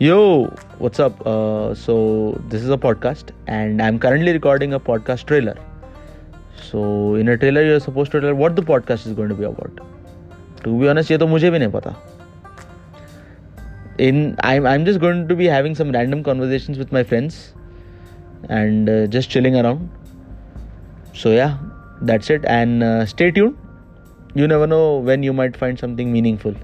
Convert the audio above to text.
Yo, what's up? Uh, so, this is a podcast, and I'm currently recording a podcast trailer. So, in a trailer, you're supposed to tell what the podcast is going to be about. To be honest, ये तो मुझे भी नहीं पता. In I'm I'm just going to be having some random conversations with my friends, and uh, just chilling around. So yeah, that's it. And uh, stay tuned. You never know when you might find something meaningful.